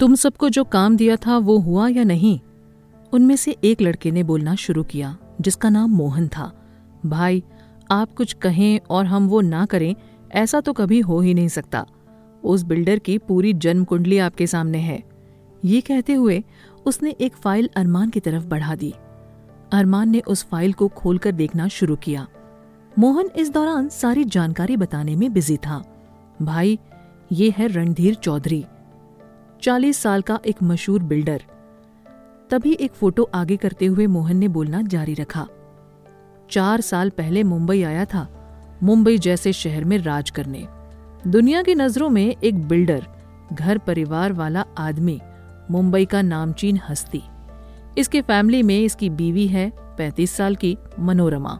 तुम सबको जो काम दिया था वो हुआ या नहीं? उनमें से एक लड़के ने बोलना शुरू किया, जिसका नाम मोहन था। भाई, आप कुछ कहें और हम वो ना करें, ऐसा तो कभी हो ही नहीं सकता। उस बिल्डर की पूरी जन्म कुंडली आपके सामने है। ये कहते हुए उसने एक फ़ाइल अरमान की तरफ़ बढ़ा दी। अरमान ने उस फ़ाइल को खोलकर देखना शुरू किया। मोहन इस दौरान सारी जानकारी बताने में बिज़ी था। भाई, ये है रणधीर चौधरी। चालीस साल का एक मशहूर बिल्डर। तभी एक फ़ोटो आगे करते हुए मोहन ने बोलना जारी रखा। चार साल पहले मुंबई आया था, मुंबई जैसे शहर में राज करने। दुनिया की नज़रों में एक बिल्डर, घर परिवार वाला आदमी, मुंबई का नामचीन हस्ती। इसके फैमिली में इसकी बीवी है, पैंतीस साल की, मनोरमा।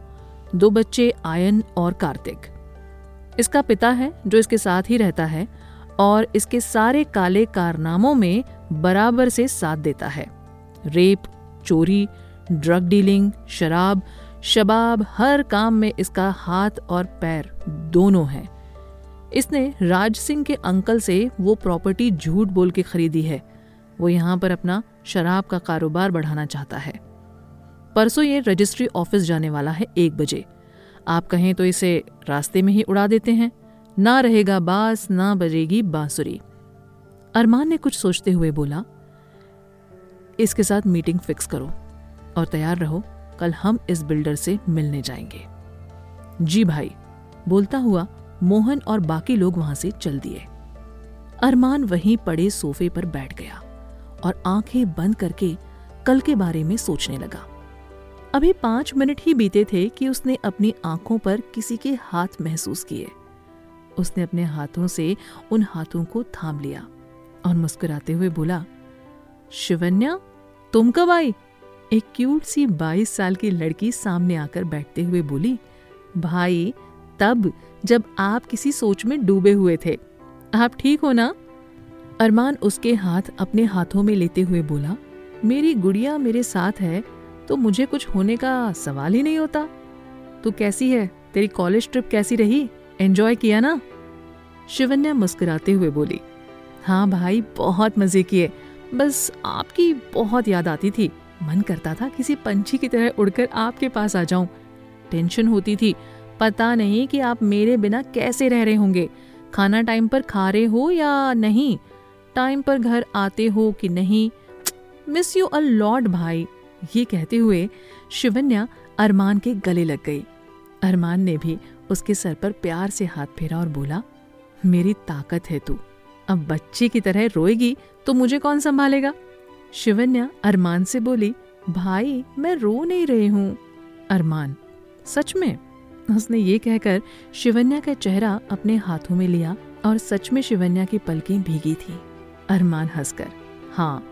दो बच्चे, आयन और कार्तिक। इसका पिता है, जो इसके साथ ही रहता है और इसके सारे काले कारनामों में बराबर से साथ देता है। रेप, चोरी ड्रग डीलिंग शराब, शबाब, हर काम में इसका हाथ और पैर दोनों हैं। इसने राज सिंह के अंकल से वो प्रॉपर्टी झूठ बोल के खरीदी है। वो यहाँ पर अपना शराब का कारोबार बढ़ाना चाहता है। परसों ये रजिस्ट्री ऑफ़िस जाने वाला है एक बजे। आप कहें तो इसे रास्ते में ही उड़ा देते हैं। ना रहेगा बास, ना बजेगी बांसुरी। अरमान ने कुछ सोचते हुए बोला, इसके साथ मीटिंग फिक्स करो और तैयार रहो, कल हम इस बिल्डर से मिलने जाएँगे। जी भाई, बोलता हुआ मोहन और बाकी लोग वहाँ से चल दिए। अरमान वहीं पड़े सोफे पर बैठ गया और आँखें बंद करके कल के बारे में सोचने लगा। अभी पाँच मिनट ही बीते थे कि उसने अपनी आँखों पर किसी के हाथ महसूस किए। उसने अपने हाथों से उन हाथों को थाम लिया और मुस्कुराते हुए बोला, शिवन्या, तुम कब आई? एक क्यूट सी बाईस साल की लड़की सामने आकर बैठते हुए बोली, भाई, तब जब आप किसी सोच में डूबे हुए थे, आप ठीक हो ना? अरमान उसके हाथ अपने हाथों में लेते हुए बोला, मेरी गुड़िया मेरे साथ है तो मुझे कुछ होने का सवाल ही नहीं होता। तू कैसी है? तेरी कॉलेज ट्रिप कैसी रही? एंजॉय किया ना? शिवन्या मुस्कुराते हुए बोली हाँ भाई, बहुत मज़े किए। बस आपकी बहुत याद आती थी। मन करता था किसी पंछी की तरह उड़कर आपके पास आ जाऊँ। टेंशन होती थी। पता नहीं कि आप मेरे बिना कैसे रह रहे होंगे। खाना टाइम पर खा रहे हो या नहीं? टाइम पर घर आते हो कि नहीं? मिस यू अ लॉर्ड भाई। ये कहते हुए शिवन्या अरमान के गले लग गई। अरमान ने भी उसके सर पर प्यार से हाथ फेरा और बोला, मेरी ताकत है तू। अब बच्चे की तरह रोएगी तो मुझे कौन संभालेगा? शिवन्या अरमान से बोली, भाई, मैं रो नहीं रही हूँ। अरमान, सच में? उसने ये कहकर शिवन्या का चेहरा अपने हाथों में लिया और सच में शिवन्या की पलकें भीगी थी। अरमान हंसकर हाँ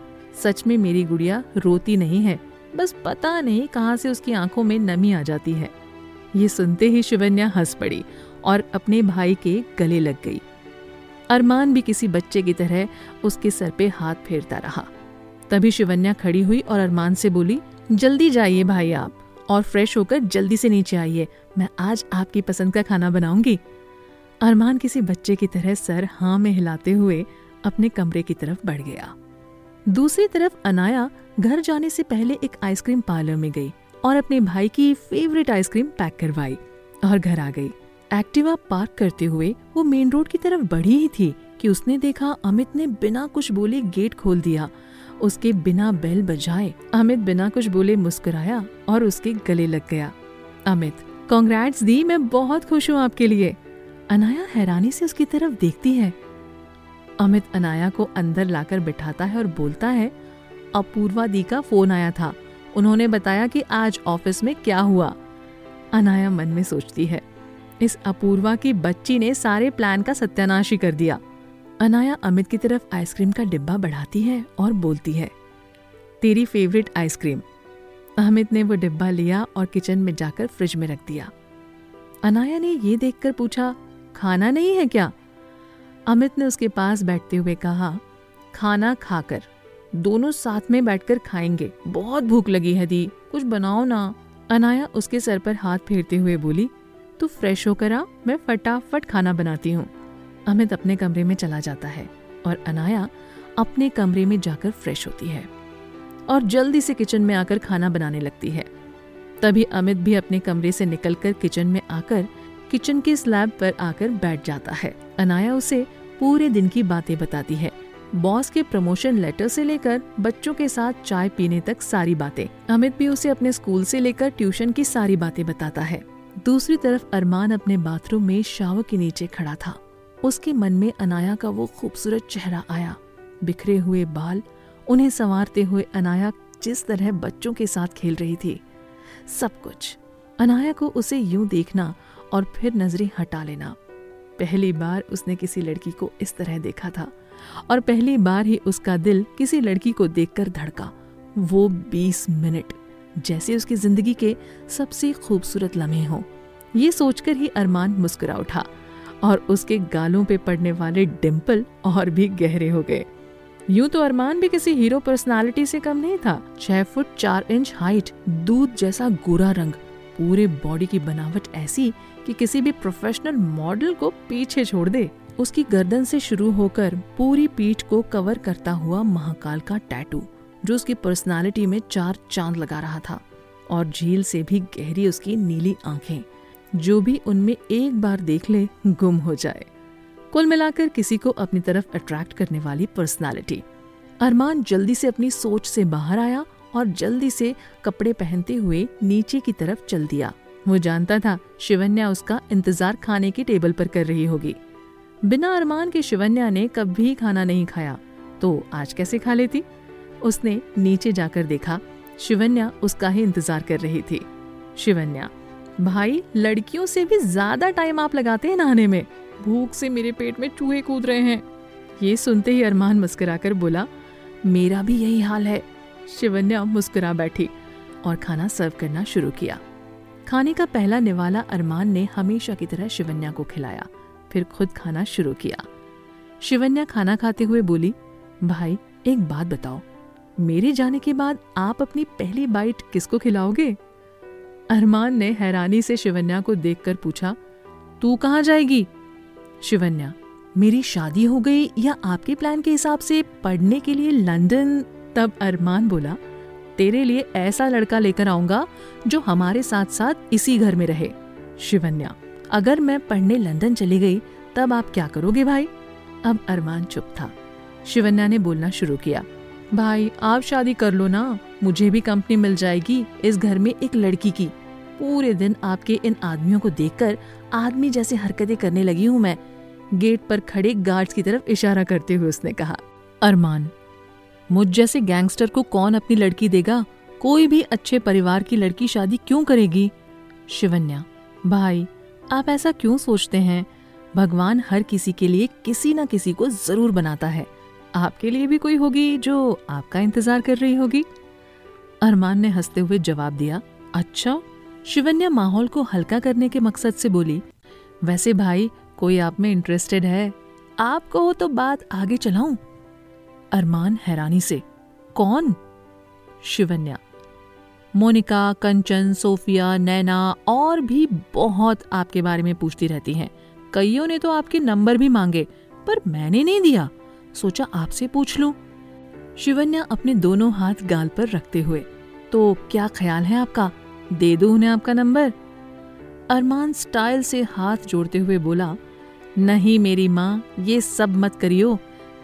सच में मेरी गुड़िया रोती नहीं है। बस पता नहीं कहाँ से उसकी आँखों में नमी आ जाती है। ये सुनते ही शिवन्या हंस पड़ी और अपने भाई के गले लग गई। अरमान भी किसी बच्चे की तरह उसके सर पे हाथ फेरता रहा। तभी शिवन्या खड़ी हुई और अरमान से बोली, जल्दी जाइए भाई आप और फ्रेश होकर जल्दी से नीचे आइए। मैं आज आपकी पसंद का खाना बनाऊँगी। अरमान किसी बच्चे की तरह सर हाँ में हिलाते हुए अपने कमरे की तरफ़ बढ़ गया। दूसरी तरफ़ अनाया घर जाने से पहले एक आइसक्रीम पार्लर में गई। और अपने भाई की फेवरेट आइसक्रीम पैक करवाई और घर आ गई। एक्टिवा पार्क करते हुए वो मेन रोड की तरफ़ बढ़ी ही थी कि उसने देखा अमित ने बिना कुछ बोले गेट खोल दिया। उसके बिना बेल बजाए अमित बिना कुछ बोले मुस्कुराया और उसके गले लग गया। अमित कॉन्ग्रेट्स दी, मैं बहुत खुश हूँ आपके लिए। अनाया हैरानी से उसकी तरफ़ देखती है। अमित अनाया को अंदर लाकर बिठाता है और बोलता है, अपूर्वा दी का फ़ोन आया था। उन्होंने बताया कि आज ऑफ़िस में क्या हुआ। अनाया मन में सोचती है, इस अपूर्वा की बच्ची ने सारे प्लान का सत्यानाश ही कर दिया। अनाया अमित की तरफ़ आइसक्रीम का डिब्बा बढ़ाती है और बोलती है, तेरी फेवरेट आइसक्रीम। अमित ने वो डिब्बा लिया और किचन में जाकर फ्रिज में रख दिया। अनाया ने ये देखकर पूछा, खाना नहीं है क्या? अमित ने उसके पास बैठते हुए कहा, खाना खाकर। दोनों साथ में बैठकर खाएँगे। बहुत भूख लगी है दी। कुछ बनाओ ना। अनाया उसके सर पर हाथ फेरते हुए बोली, तू फ्रेश होकर आ, मैं फटाफट खाना बनाती हूँ। अमित अपने कमरे में चला जाता है और अनाया अपने कमरे में जाकर फ्रेश होती है और जल्दी से किचन में आकर खाना बनाने लगती है। तभी अमित भी अपने कमरे से निकलकर किचन में आकर किचन के स्लैब पर आकर बैठ जाता है। अनाया उसे पूरे दिन की बातें बताती है बॉस के प्रमोशन लेटर से लेकर बच्चों के साथ चाय पीने तक सारी बातें। अमित भी उसे अपने स्कूल से लेकर ट्यूशन की सारी बातें बताता है। दूसरी तरफ़ अरमान अपने बाथरूम में शावर के नीचे खड़ा था। उसके मन में अनाया का वो खूबसूरत चेहरा आया। बिखरे हुए बाल, उन्हें संवारते हुए अनाया जिस तरह बच्चों के साथ खेल रही थी। सब कुछ। अनाया को उसे यूँ देखना और फिर नज़रें हटा लेना। पहली बार उसने किसी लड़की को इस तरह देखा था और पहली बार ही उसका दिल किसी लड़की को देखकर धड़का। वो बीस मिनट, जैसे उसकी ज़िंदगी के सबसे खूबसूरत लम्हे हों। ये सोचकर ही अरमान मुस्कुरा उठा और उसके गालों पे पड़ने वाले डिम्पल और भी गहरे हो गए। यूँ तो अरमान भी किसी हीरो पर्सनालिटी से कम नहीं था। छह फुट चार इंच हाइट, दूध जैसा गोरा रंग, पूरे बॉडी की बनावट ऐसी कि किसी भी प्रोफेशनल मॉडल को पीछे छोड़ दे। उसकी गर्दन से शुरू होकर पूरी पीठ को कवर करता हुआ महाकाल का टैटू जो उसकी पर्सनालिटी में चार चाँद लगा रहा था, और झील से भी गहरी उसकी नीली आँखें, जो भी उनमें एक बार देख ले, गुम हो जाए। कुल मिलाकर किसी को अपनी तरफ़ अट्रैक्ट करने वाली पर्सनालिटी अरमान जल्दी से अपनी सोच से बाहर आया और जल्दी से कपड़े पहनते हुए नीचे की तरफ़ चल दिया। वो जानता था शिवन्या उसका इंतज़ार खाने की टेबल पर कर रही होगी। बिना अरमान के शिवन्या ने कभी खाना नहीं खाया तो आज कैसे खा लेती? उसने नीचे जाकर देखा, शिवन्या उसका ही इंतज़ार कर रही थी। शिवन्या, भाई, लड़कियों से भी ज़्यादा टाइम आप लगाते हैं नहाने में। भूख से मेरे पेट में चूहे कूद रहे हैं। ये सुनते ही अरमान मुस्कुराकर बोला, मेरा भी यही हाल है। शिवन्या मुस्कुरा बैठी और खाना सर्व करना शुरू किया। खाने का पहला निवाला अरमान ने हमेशा की तरह शिवन्या को खिलाया, फिर खुद खाना शुरू किया। शिवन्या खाना खाते हुए बोली, भाई, एक बात बताओ, मेरे जाने के बाद आप अपनी पहली बाइट किसको खिलाओगे? अरमान ने हैरानी से शिवन्या को देखकर पूछा, तू कहाँ जाएगी? शिवन्या, मेरी शादी हो गई या आपके प्लान के हिसाब से पढ़ने के लिए लंदन तब अरमान बोला तेरे लिए ऐसा लड़का लेकर आऊँगा, जो हमारे साथ साथ इसी घर में रहे। शिवन्या, अगर मैं पढ़ने लंदन चली गई, तब आप क्या करोगे भाई? अब अरमान चुप था। शिवन्या ने बोलना शुरू किया, भाई, आप शादी कर लो ना, मुझे भी कंपनी मिल जाएगी इस घर में एक लड़की की। पूरे दिन आपके इन आदमियों को देखकर आदमी जैसे हरकतें करने लगी हूँ मैं। गेट पर खड़े गार्ड्स की तरफ़ इशारा करते हुए उसने कहा, अरमान मुझ जैसे गैंगस्टर को कौन अपनी लड़की देगा? कोई भी अच्छे परिवार की लड़की शादी क्यों करेगी? शिवन्या, भाई, आप ऐसा क्यों सोचते हैं? भगवान हर किसी के लिए किसी न किसी को ज़रूर बनाता है। आपके लिए भी कोई होगी जो आपका इंतज़ार कर रही होगी? अरमान ने हँसते हुए जवाब दिया अच्छा। शिवन्या माहौल को हल्का करने के मकसद से बोली, वैसे भाई, कोई आप में इंटरेस्टेड है? आपको हो तो बात आगे चलाऊं? अरमान हैरानी से, कौन? शिवन्या, मोनिका, कंचन, सोफिया, नैना और भी बहुत आपके बारे में पूछती रहती हैं। कईयों ने तो आपके नंबर भी मांगे, पर मैंने नहीं दिया। सोचा आपसे पूछ लूँ। शिवन्या अपने दोनों हाथ गाल पर रखते हुए तो क्या ख्याल है आपका? दे दो उन्हें आपका नंबर? अरमान स्टाइल से हाथ जोड़ते हुए बोला, नहीं मेरी माँ, ये सब मत करियो।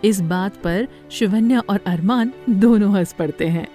इस बात पर शिवन्या और अरमान दोनों हंस पड़ते हैं।